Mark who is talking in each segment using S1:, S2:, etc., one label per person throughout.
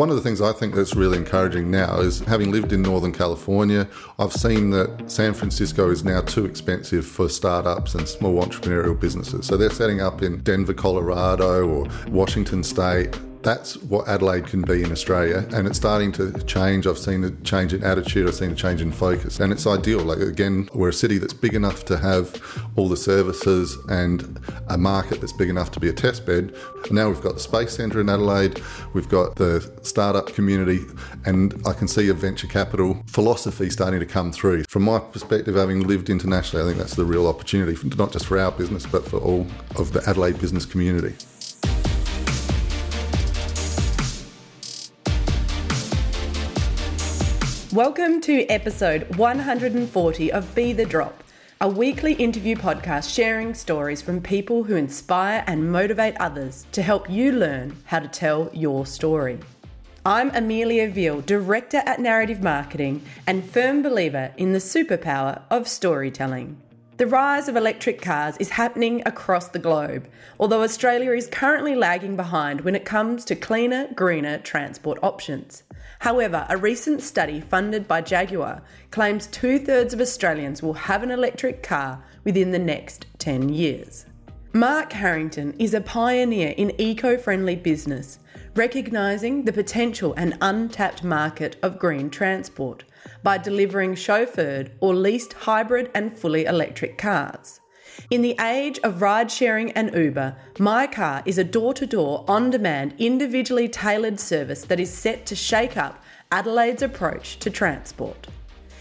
S1: One of the things I think that's really encouraging now is having lived in Northern California, I've seen that San Francisco is now too expensive for startups and small entrepreneurial businesses. So they're setting up in Denver, Colorado or Washington State that's what Adelaide can be in Australia, and it's starting to change. I've seen a change in attitude, I've seen a change in focus, and it's ideal. Like, again, we're a city that's big enough to have all the services and a market that's big enough to be a test bed. Now we've got the Space Centre in Adelaide, we've got the startup community, and I can see a venture capital philosophy starting to come through. From my perspective, having lived internationally, I think that's the real opportunity, not just for our business, but for all of the Adelaide business community.
S2: Welcome to episode 140 of Be the Drop, a weekly interview podcast sharing stories from people who inspire and motivate others to help you learn how to tell your story. I'm Amelia Veal, Director at Narrative Marketing and firm believer in the superpower of storytelling. The rise of electric cars is happening across the globe, although Australia is currently lagging behind when it comes to cleaner, greener transport options. However, a recent study funded by Jaguar claims two thirds of Australians will have an electric car within the next 10 years. Mark Harrington is a pioneer in eco friendly business, recognising the potential and untapped market of green transport by delivering chauffeured or leased hybrid and fully electric cars. In the age of ride sharing and Uber, My Car is a door to door, on demand, individually tailored service that is set to shake up Adelaide's approach to transport.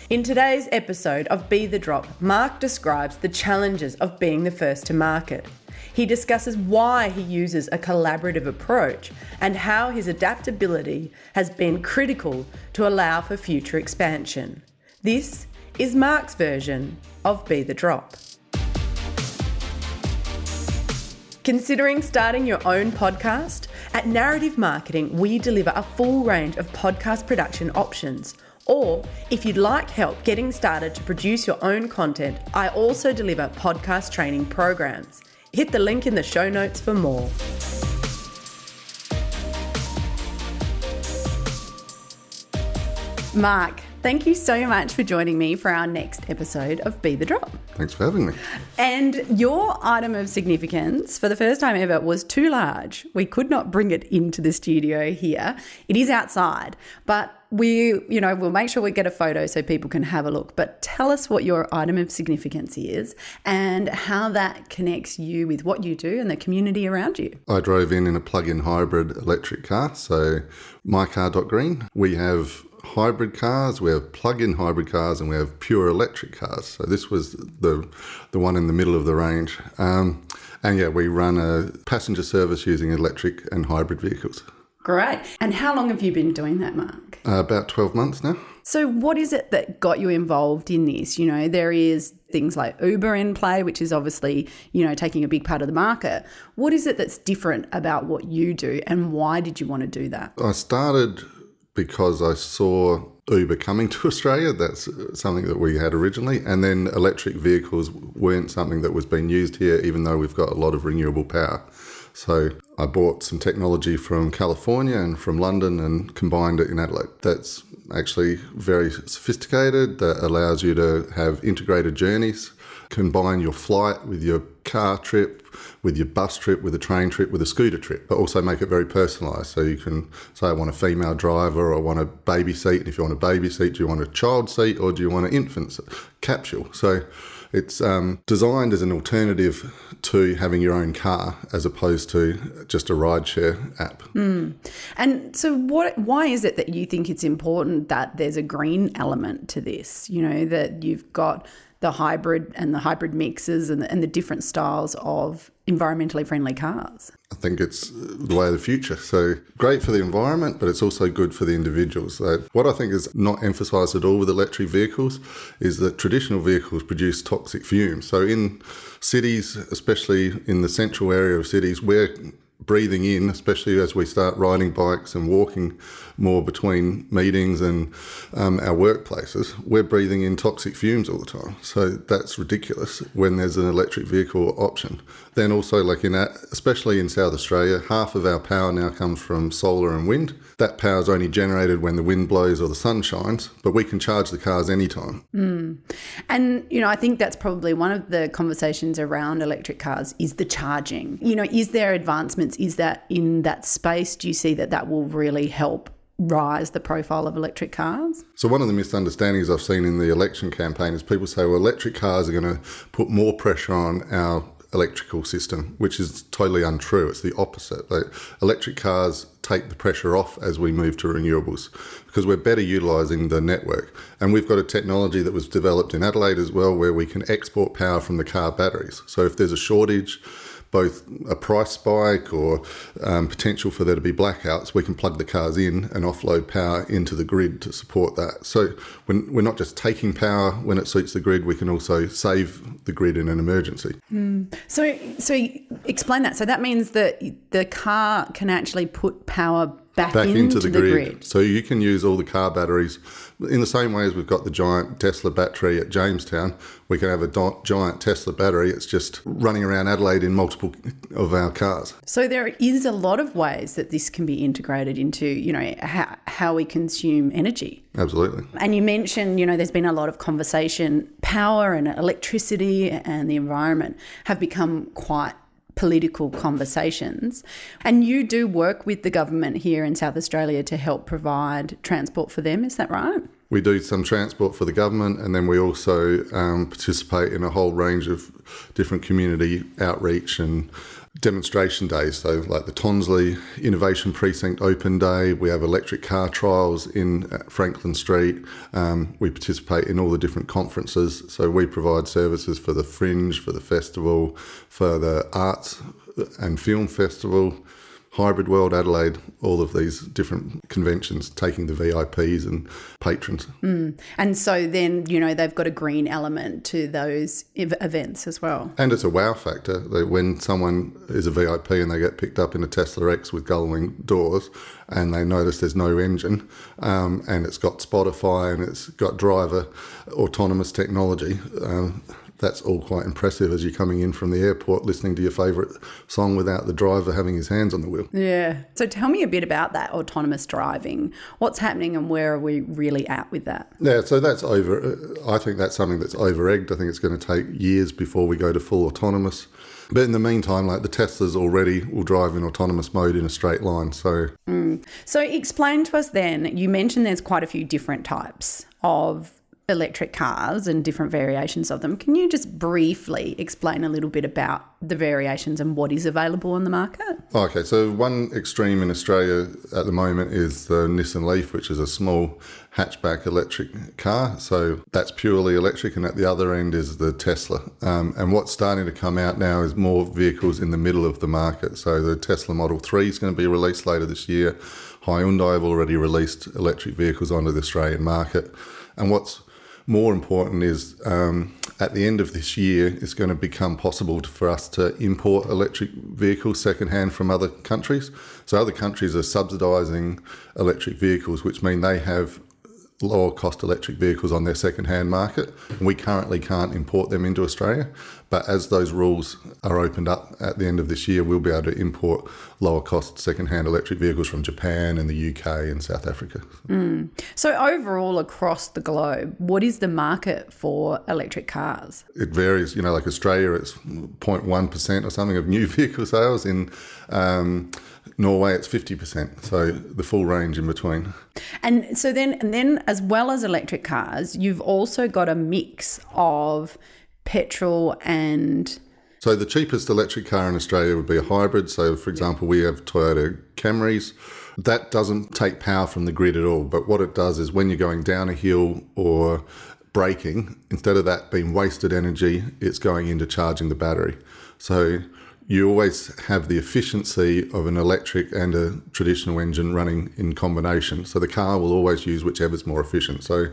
S2: In today's episode of Be the Drop, Mark describes the challenges of being the first to market. He discusses why he uses a collaborative approach and how his adaptability has been critical to allow for future expansion. This is Mark's version of Be the Drop. Considering starting your own podcast? At Narrative Marketing, we deliver a full range of podcast production options. Or if you'd like help getting started to produce your own content, I also deliver podcast training programs. Hit the link in the show notes for more. Mark, Thank you so much for joining me for our next episode of Be the Drop.
S1: Thanks for having me.
S2: And your item of significance for the first time ever was too large. We could not bring it into the studio here. It is outside, but we, you know, we'll make sure we get a photo so people can have a look. But tell us what your item of significance is and how that connects you with what you do and the community around you.
S1: I drove in in a plug-in hybrid electric car, so my car dot green. We have hybrid cars, we have plug-in hybrid cars, and we have pure electric cars. So this was the the one in the middle of the range. Um, and yeah, we run a passenger service using electric and hybrid vehicles.
S2: Great. And how long have you been doing that, Mark?
S1: Uh, about 12 months now.
S2: So, what is it that got you involved in this? You know, there is things like Uber in play, which is obviously, you know, taking a big part of the market. What is it that's different about what you do, and why did you want to do that?
S1: I started because I saw Uber coming to Australia. That's something that we had originally. And then electric vehicles weren't something that was being used here, even though we've got a lot of renewable power. So I bought some technology from California and from London and combined it in Adelaide. That's actually very sophisticated, that allows you to have integrated journeys, combine your flight with your car trip, with your bus trip, with a train trip, with a scooter trip, but also make it very personalised. So you can say, I want a female driver, or I want a baby seat. And if you want a baby seat, do you want a child seat, or do you want an infant capsule? So it's um, designed as an alternative to having your own car as opposed to just a rideshare app.
S2: Mm. And so, what? Why is it that you think it's important that there's a green element to this? You know, that you've got the hybrid and the hybrid mixes and the, and the different styles of environmentally friendly cars.
S1: I think it's the way of the future. So great for the environment, but it's also good for the individuals. So what I think is not emphasised at all with electric vehicles is that traditional vehicles produce toxic fumes. So in cities, especially in the central area of cities, we're breathing in, especially as we start riding bikes and walking more between meetings and um, our workplaces, we're breathing in toxic fumes all the time. So that's ridiculous when there's an electric vehicle option. Then also, like in especially in South Australia, half of our power now comes from solar and wind. That power is only generated when the wind blows or the sun shines, but we can charge the cars anytime.
S2: And, you know, I think that's probably one of the conversations around electric cars is the charging. You know, is there advancements? Is that in that space? Do you see that that will really help rise the profile of electric cars?
S1: So one of the misunderstandings I've seen in the election campaign is people say, well, electric cars are going to put more pressure on our electrical system, which is totally untrue. It's the opposite. Like, electric cars take the pressure off as we move to renewables because we're better utilising the network. And we've got a technology that was developed in Adelaide as well where we can export power from the car batteries. So if there's a shortage, both a price spike or um, potential for there to be blackouts, we can plug the cars in and offload power into the grid to support that. So when we're not just taking power when it suits the grid, we can also save the grid in an emergency.
S2: So, so explain that. So that means that the car can actually put power back,
S1: Back
S2: into,
S1: into, the,
S2: the
S1: grid.
S2: grid.
S1: So you can use all the car batteries in the same way as we've got the giant Tesla battery at Jamestown. We can have a giant Tesla battery. It's just running around Adelaide in multiple of our cars.
S2: So there is a lot of ways that this can be integrated into, you know, how, how we consume energy.
S1: Absolutely.
S2: And you mentioned, you know, there's been a lot of conversation. Power and electricity and the environment have become quite political conversations. And you do work with the government here in South Australia to help provide transport for them, is that right?
S1: We do some transport for the government, and then we also um, participate in a whole range of different community outreach and demonstration days. So, like the Tonsley Innovation Precinct Open Day, we have electric car trials in Franklin Street. Um, we participate in all the different conferences. So, we provide services for the Fringe, for the festival, for the Arts and Film Festival. Hybrid World Adelaide, all of these different conventions, taking the VIPs and patrons.
S2: And so then, you know, they've got a green element to those ev- events as well.
S1: And it's a wow factor that when someone is a VIP and they get picked up in a Tesla X with gullwing doors and they notice there's no engine um, and it's got Spotify and it's got driver autonomous technology, um, that's all quite impressive as you're coming in from the airport listening to your favourite song without the driver having his hands on the wheel.
S2: Yeah. So tell me a bit about that autonomous driving. What's happening and where are we really at with that?
S1: Yeah, so that's over. Uh, I think that's something that's over egged. I think it's going to take years before we go to full autonomous. But in the meantime, like the Teslas already will drive in autonomous mode in a straight line. So mm.
S2: So explain to us then, you mentioned there's quite a few different types of electric cars and different variations of them. Can you just briefly explain a little bit about the variations and what is available on the market?
S1: Okay, so one extreme in Australia at the moment is the Nissan Leaf, which is a small hatchback electric car. So that's purely electric, and at the other end is the Tesla. Um, and what's starting to come out now is more vehicles in the middle of the market. So the Tesla Model 3 is going to be released later this year. Hyundai have already released electric vehicles onto the Australian market. And what's more important is um, at the end of this year, it's going to become possible for us to import electric vehicles secondhand from other countries. So other countries are subsidising electric vehicles, which mean they have lower cost electric vehicles on their second-hand market. We currently can't import them into Australia. But as those rules are opened up at the end of this year, we'll be able to import lower cost second-hand electric vehicles from Japan and the UK and South Africa.
S2: So overall across the globe, what is the market for electric cars?
S1: It varies, you know, like Australia, it's 0.1% or something of new vehicle sales. In um, Norway, it's 50%. So the full range in between.
S2: And so then and then as well as electric cars, you've also got a mix of petrol and
S1: So the cheapest electric car in Australia would be a hybrid. So, for example, we have Toyota Camrys. That doesn't take power from the grid at all. But what it does is when you're going down a hill or braking, instead of that being wasted energy, it's going into charging the battery. So you always have the efficiency of an electric and a traditional engine running in combination. So the car will always use whichever's more efficient. So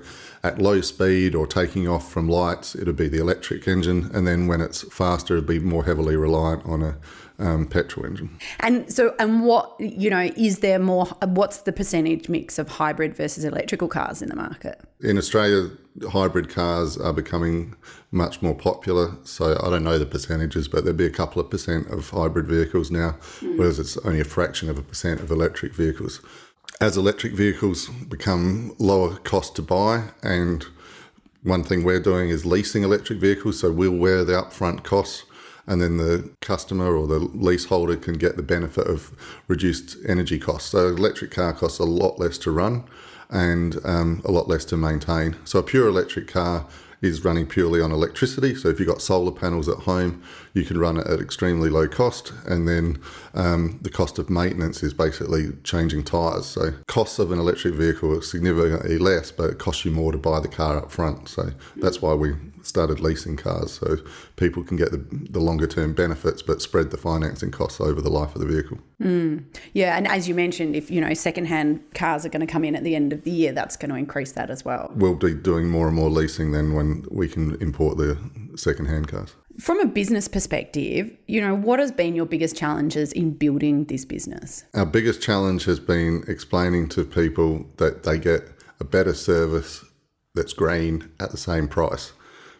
S1: at low speed or taking off from lights, it'll be the electric engine, and then when it's faster, it'll be more heavily reliant on a um, petrol engine.
S2: And so, and what, you know, is there more, what's the percentage mix of hybrid versus electrical cars in the market?
S1: In Australia, hybrid cars are becoming much more popular. So I don't know the percentages, but there'd be a couple of percent of hybrid vehicles now, hmm. whereas it's only a fraction of a percent of electric vehicles. As electric vehicles become lower cost to buy and one thing we're doing is leasing electric vehicles, so we'll wear the upfront costs, and then the customer or the leaseholder can get the benefit of reduced energy costs. So, electric car costs a lot less to run and um, a lot less to maintain. So, a pure electric car is running purely on electricity. So if you've got solar panels at home, you can run it at extremely low cost. And then um, the cost of maintenance is basically changing tyres. So costs of an electric vehicle are significantly less, but it costs you more to buy the car up front. So that's why we started leasing cars so people can get the, the longer term benefits but spread the financing costs over the life of the vehicle.
S2: Mm. Yeah, and as you mentioned, if you know secondhand cars are going to come in at the end of the year, that's going to increase that as well.
S1: We'll be doing more and more leasing then when we can import the secondhand cars.
S2: From a business perspective, you know, what has been your biggest challenges in building this business?
S1: Our biggest challenge has been explaining to people that they get a better service that's green at the same price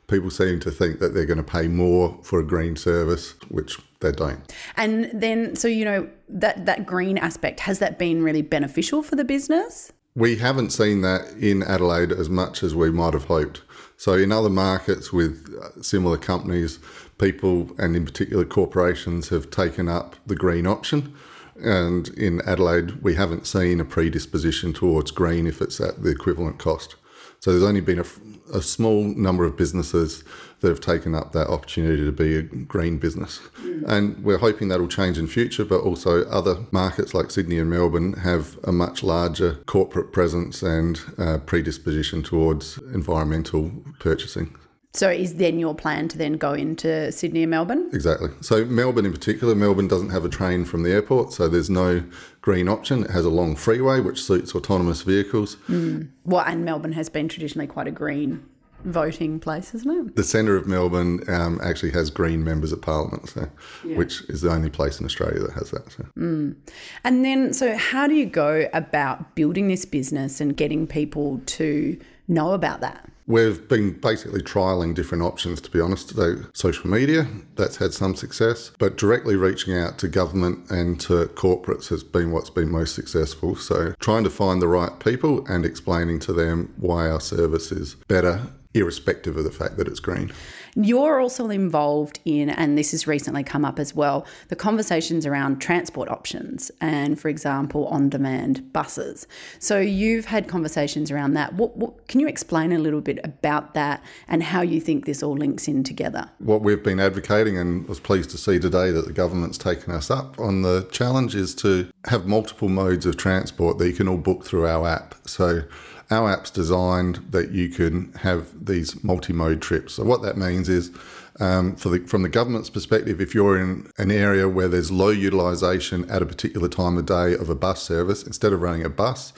S1: people seem to think that they're going to pay more for a green service, which they don't.
S2: And then, so you know that that green aspect has that been really beneficial for the business?
S1: We haven't seen that in Adelaide as much as we might have hoped. So in other markets with uh, similar companies, people and in particular corporations have taken up the green option. And in Adelaide, we haven't seen a predisposition towards green if it's at the equivalent cost. So there's only been a, a small number of businesses that have taken up that opportunity to be a green business. Mm. And we're hoping that'll change in future, but also other markets like Sydney and Melbourne have a much larger corporate presence and uh, predisposition towards environmental purchasing.
S2: So is then your plan to then go into Sydney and Melbourne?
S1: Exactly. So Melbourne in particular, Melbourne doesn't have a train from the airport, so there's no green option. It has a long freeway which suits autonomous vehicles.
S2: Mm. Well, and Melbourne has been traditionally quite a green voting place, isn't it?
S1: The centre of Melbourne um, actually has green members of parliament, so, yeah. which is the only place in Australia that has that. So.
S2: Mm. And then, so how do you go about building this business and getting people to know about that?
S1: We've been basically trialing different options, to be honest. So, social media, that's had some success, but directly reaching out to government and to corporates has been what's been most successful. So, trying to find the right people and explaining to them why our service is better, irrespective of the fact that it's green.
S2: You're also involved in, and this has recently come up as well, the conversations around transport options and, for example, on demand buses. So you've had conversations around that. What, what, can you explain a little bit about that and how you think this all links in together?
S1: What we've been advocating and was pleased to see today that the government's taken us up on the challenge is to have multiple modes of transport that you can all book through our app. So our app's designed that you can have these multi-mode trips. So what that means is, um, the, from the government's perspective, if you're in an area where there's low utilisation at a particular time of day of a bus service, instead of running a bus,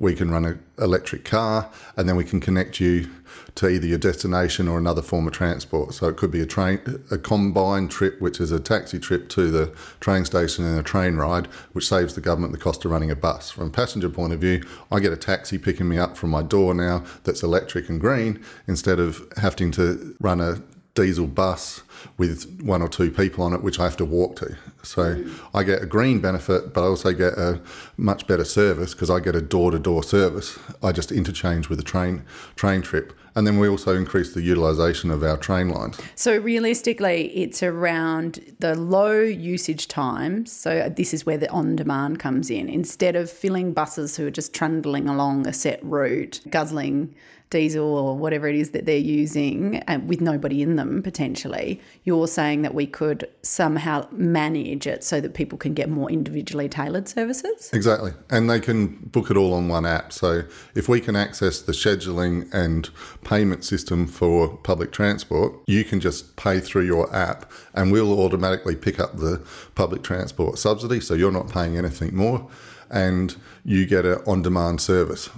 S1: we can run an electric car, and then we can connect you to either your destination or another form of transport. So it could be a train, a combined trip, which is a taxi trip to the train station and a train ride, which saves the government the cost of running a bus. From a passenger point of view, I get a taxi picking me up from my door now that's electric and green instead of having to run a diesel bus with one or two people on it, which I have to walk to. So. I get a green benefit, but I also get a much better service because I get a door to door service. I just interchange with a train train trip. And then we also increase the utilisation of our train lines.
S2: So realistically, it's around the low usage times. So this is where the on demand comes in. Instead of filling buses who are just trundling along a set route, guzzling diesel or whatever it is that they're using and with nobody in them potentially, you're saying that we could somehow manage it so that people can get more individually tailored services?
S1: Exactly. And they can book it all on one app. So if we can access the scheduling and payment system for public transport, you can just pay through your app and we'll automatically pick up the public transport subsidy. So you're not paying anything more and you get an on demand service.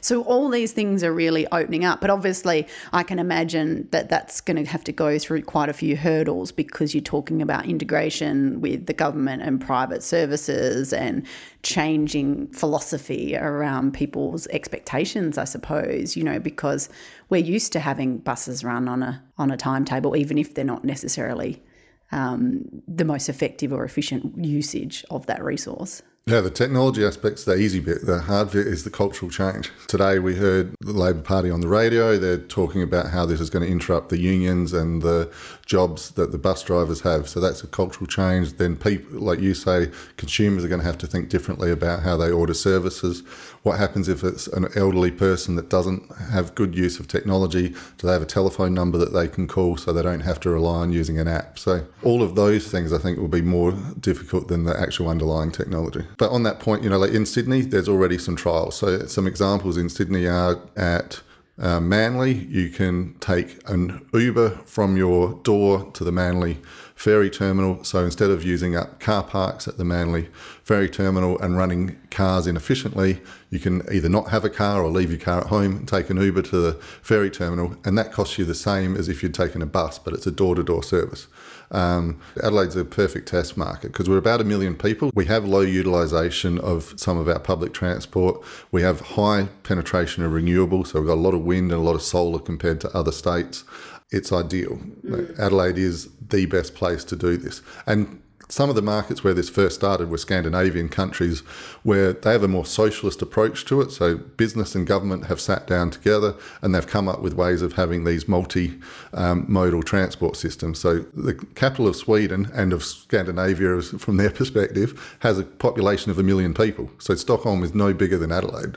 S2: So all these things are really opening up, but obviously I can imagine that that's going to have to go through quite a few hurdles because you're talking about integration with the government and private services and changing philosophy around people's expectations, I suppose, you know, because we're used to having buses run on a on a timetable even if they're not necessarily um, the most effective or efficient usage of that resource.
S1: Yeah, the technology aspect's the easy bit. The hard bit is the cultural change. Today we heard the Labor Party on the radio. They're talking about how this is going to interrupt the unions and the jobs that the bus drivers have. So that's a cultural change. Then people, like you say, consumers are going to have to think differently about how they order services. What happens if it's an elderly person that doesn't have good use of technology? Do they have a telephone number that they can call so they don't have to rely on using an app? So all of those things I think will be more difficult than the actual underlying technology. But on that point, you know, like in Sydney, there's already some trials. So some examples in Sydney are at uh, Manly, you can take an Uber from your door to the Manly ferry terminal. So instead of using up car parks at the Manly ferry terminal and running cars inefficiently, you can either not have a car or leave your car at home and take an Uber to the ferry terminal. And that costs you the same as if you'd taken a bus, but it's a door to door service. Um, Adelaide's a perfect test market because we're about a million people. We have low utilisation of some of our public transport. We have high penetration of renewable, so we've got a lot of wind and a lot of solar compared to other states. It's ideal. Adelaide is the best place to do this. And some of the markets where this first started were Scandinavian countries where they have a more socialist approach to it. So business and government have sat down together and they've come up with ways of having these multi um, modal transport systems. So the capital of Sweden and of Scandinavia, from their perspective, has a population of a million people. So Stockholm is no bigger than Adelaide.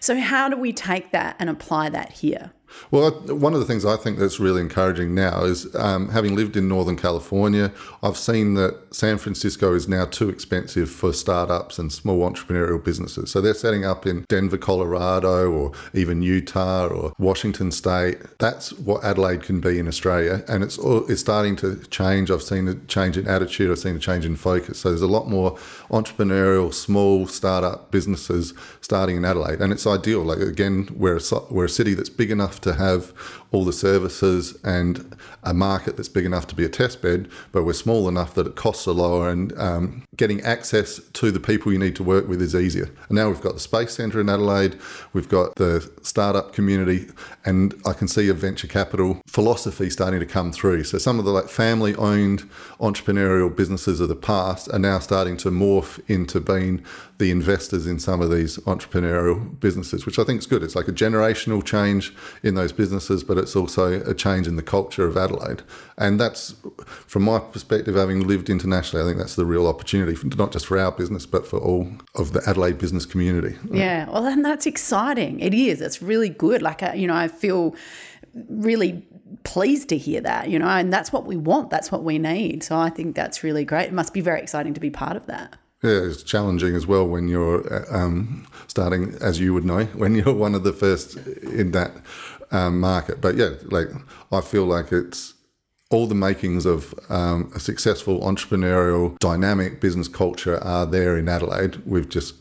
S2: So how do we take that and apply that here?
S1: Well, one of the things I think that's really encouraging now is um, having lived in Northern California, I've seen that San Francisco is now too expensive for startups and small entrepreneurial businesses. So they're setting up in Denver, Colorado, or even Utah or Washington State. That's what Adelaide can be in Australia, and it's it's starting to change. I've seen a change in attitude. I've seen a change in focus. So there's a lot more entrepreneurial, small startup businesses starting in Adelaide, and it's ideal. Like again, we're a, we're a city that's big enough to have all the services and a market that's big enough to be a test bed, but we're small enough that it costs are lower and um, getting access to the people you need to work with is easier. And now we've got the Space Centre in Adelaide, we've got the startup community, and I can see a venture capital philosophy starting to come through. So some of the like family owned entrepreneurial businesses of the past are now starting to morph into being the investors in some of these entrepreneurial businesses, which I think is good. It's like a generational change in those businesses, but it's also a change in the culture of Adelaide. And that's, from my perspective, having lived internationally, I think that's the real opportunity, for, not just for our business, but for all of the Adelaide business community.
S2: Yeah, well, and that's exciting. It is. It's really good. Like, uh, you know, I feel really pleased to hear that, you know, and that's what we want. That's what we need. So I think that's really great. It must be very exciting to be part of that.
S1: Yeah, it's challenging as well when you're uh, um, starting, as you would know, when you're one of the first in that um, market. But yeah, like I feel like it's all the makings of um, a successful entrepreneurial, dynamic business culture are there in Adelaide. We've just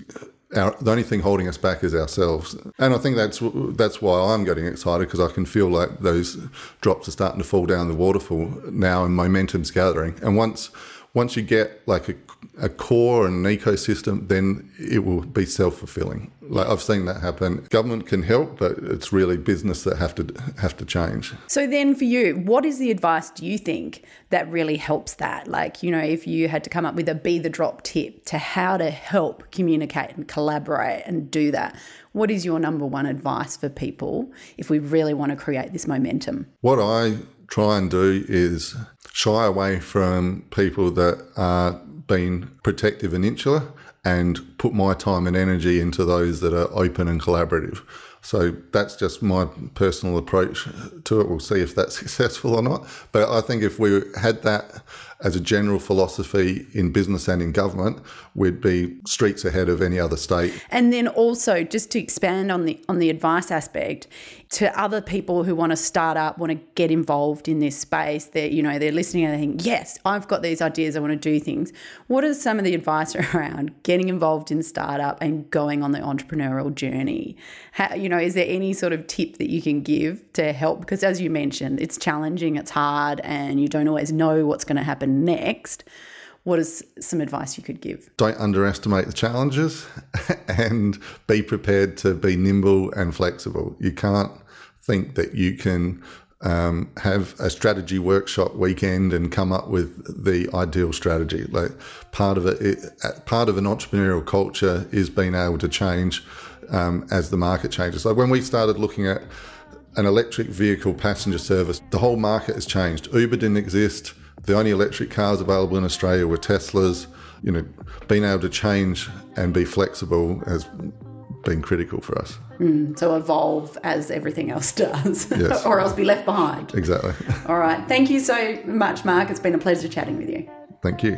S1: our, the only thing holding us back is ourselves, and I think that's that's why I'm getting excited because I can feel like those drops are starting to fall down the waterfall now, and momentum's gathering. And once once you get like a, a core and an ecosystem, then it will be self fulfilling. Like I've seen that happen. Government can help, but it's really business that have to have to change.
S2: So then for you, what is the advice do you think that really helps that? Like, you know, if you had to come up with a be the drop tip to how to help communicate and collaborate and do that, what is your number one advice for people if we really want to create this momentum?
S1: What I try and do is shy away from people that are being protective and insular and put my time and energy into those that are open and collaborative. So that's just my personal approach to it. We'll see if that's successful or not. But I think if we had that as a general philosophy in business and in government, we'd be streets ahead of any other state.
S2: And then also, just to expand on the on the advice aspect, to other people who want to start up, want to get involved in this space, that you know they're listening and they think, yes, I've got these ideas, I want to do things. What are some of the advice around getting involved in startup and going on the entrepreneurial journey? How, you know, is there any sort of tip that you can give to help? Because as you mentioned, it's challenging, it's hard, and you don't always know what's going to happen next what is some advice you could give?
S1: Don't underestimate the challenges and be prepared to be nimble and flexible. You can't think that you can um, have a strategy workshop weekend and come up with the ideal strategy. Like part of it, it part of an entrepreneurial culture is being able to change um, as the market changes. Like when we started looking at an electric vehicle passenger service, the whole market has changed. Uber didn't exist. The only electric cars available in Australia were Teslas. You know, being able to change and be flexible has been critical for us.
S2: Mm, so evolve as everything else does,
S1: Yes.
S2: or else be left behind.
S1: Exactly.
S2: All right. Thank you so much, Mark. It's been a pleasure chatting with you.
S1: Thank you.